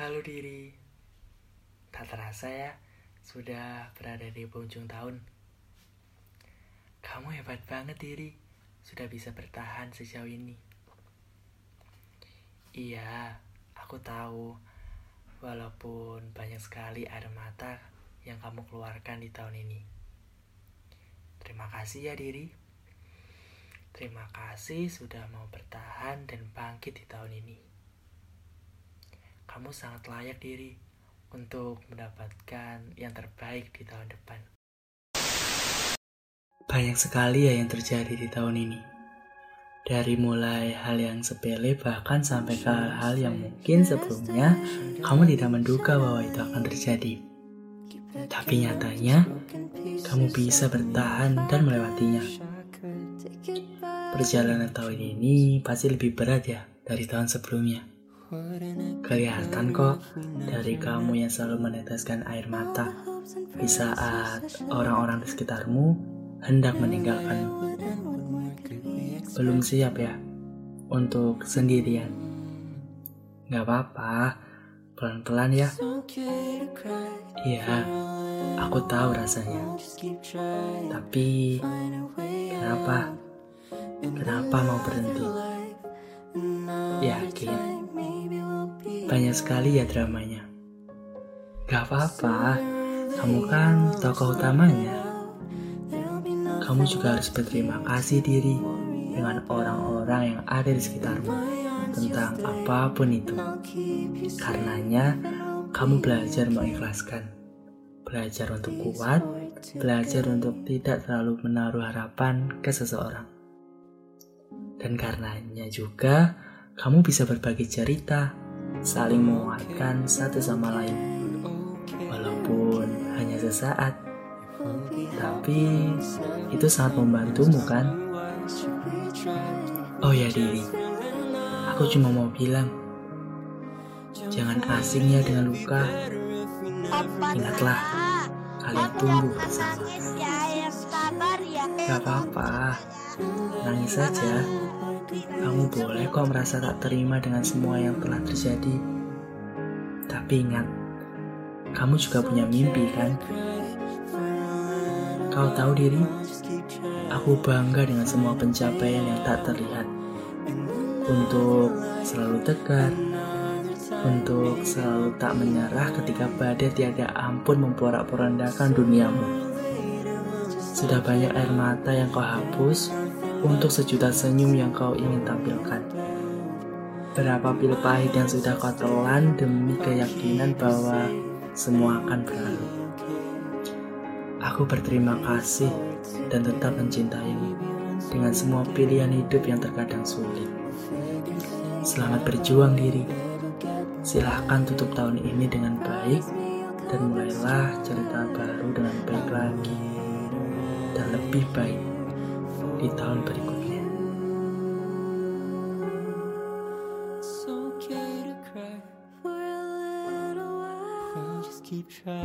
Halo diri, tak terasa ya sudah berada di penghujung tahun. Kamu hebat banget diri, sudah bisa bertahan sejauh ini. Iya, aku tahu, walaupun banyak sekali air mata yang kamu keluarkan di tahun ini. Terima kasih ya diri. Terima kasih sudah mau bertahan dan bangkit di tahun ini kamu sangat layak diri untuk mendapatkan yang terbaik di tahun depan. Banyak sekali ya yang terjadi di tahun ini. Dari mulai hal yang sepele bahkan sampai ke hal-hal yang mungkin sebelumnya kamu tidak menduga bahwa itu akan terjadi. Tapi nyatanya, kamu bisa bertahan dan melewatinya. Perjalanan tahun ini pasti lebih berat ya dari tahun sebelumnya. Kelihatan kok dari kamu yang selalu meneteskan air mata di saat orang-orang di sekitarmu hendak meninggalkanmu. Belum siap ya untuk sendirian. Gak apa-apa, pelan-pelan ya. Iya, aku tahu rasanya. Tapi kenapa? Kenapa mau berhenti? Yakin banyak sekali ya dramanya. Gak apa-apa, kamu kan tokoh utamanya. Kamu juga harus berterima kasih diri dengan orang-orang yang ada di sekitarmu tentang apa pun itu. Karenanya, kamu belajar mengikhlaskan, belajar untuk kuat, belajar untuk tidak terlalu menaruh harapan ke seseorang. Dan karenanya juga, kamu bisa berbagi cerita saling menguatkan satu sama lain. Walaupun hanya sesaat, tapi itu sangat membantumu kan? Oh ya diri, aku cuma mau bilang, jangan asing ya dengan luka. Ingatlah, kalian tumbuh bersama. Gak apa-apa, nangis saja. Kamu boleh kok merasa tak terima dengan semua yang telah terjadi. Tapi ingat, kamu juga punya mimpi kan? Kau tahu diri? Aku bangga dengan semua pencapaian yang tak terlihat. Untuk selalu tegar, untuk selalu tak menyerah ketika badai tiada ampun memporak-porandakan duniamu. Sudah banyak air mata yang kau hapus untuk sejuta senyum yang kau ingin tampilkan. Berapa pil pahit yang sudah kau telan demi keyakinan bahwa semua akan berlalu. Aku berterima kasih dan tetap mencintaimu dengan semua pilihan hidup yang terkadang sulit. Selamat berjuang diri. Silahkan tutup tahun ini dengan baik dan mulailah cerita baru dengan baik lagi dan lebih baik di tahun berikutnya. Keep trying.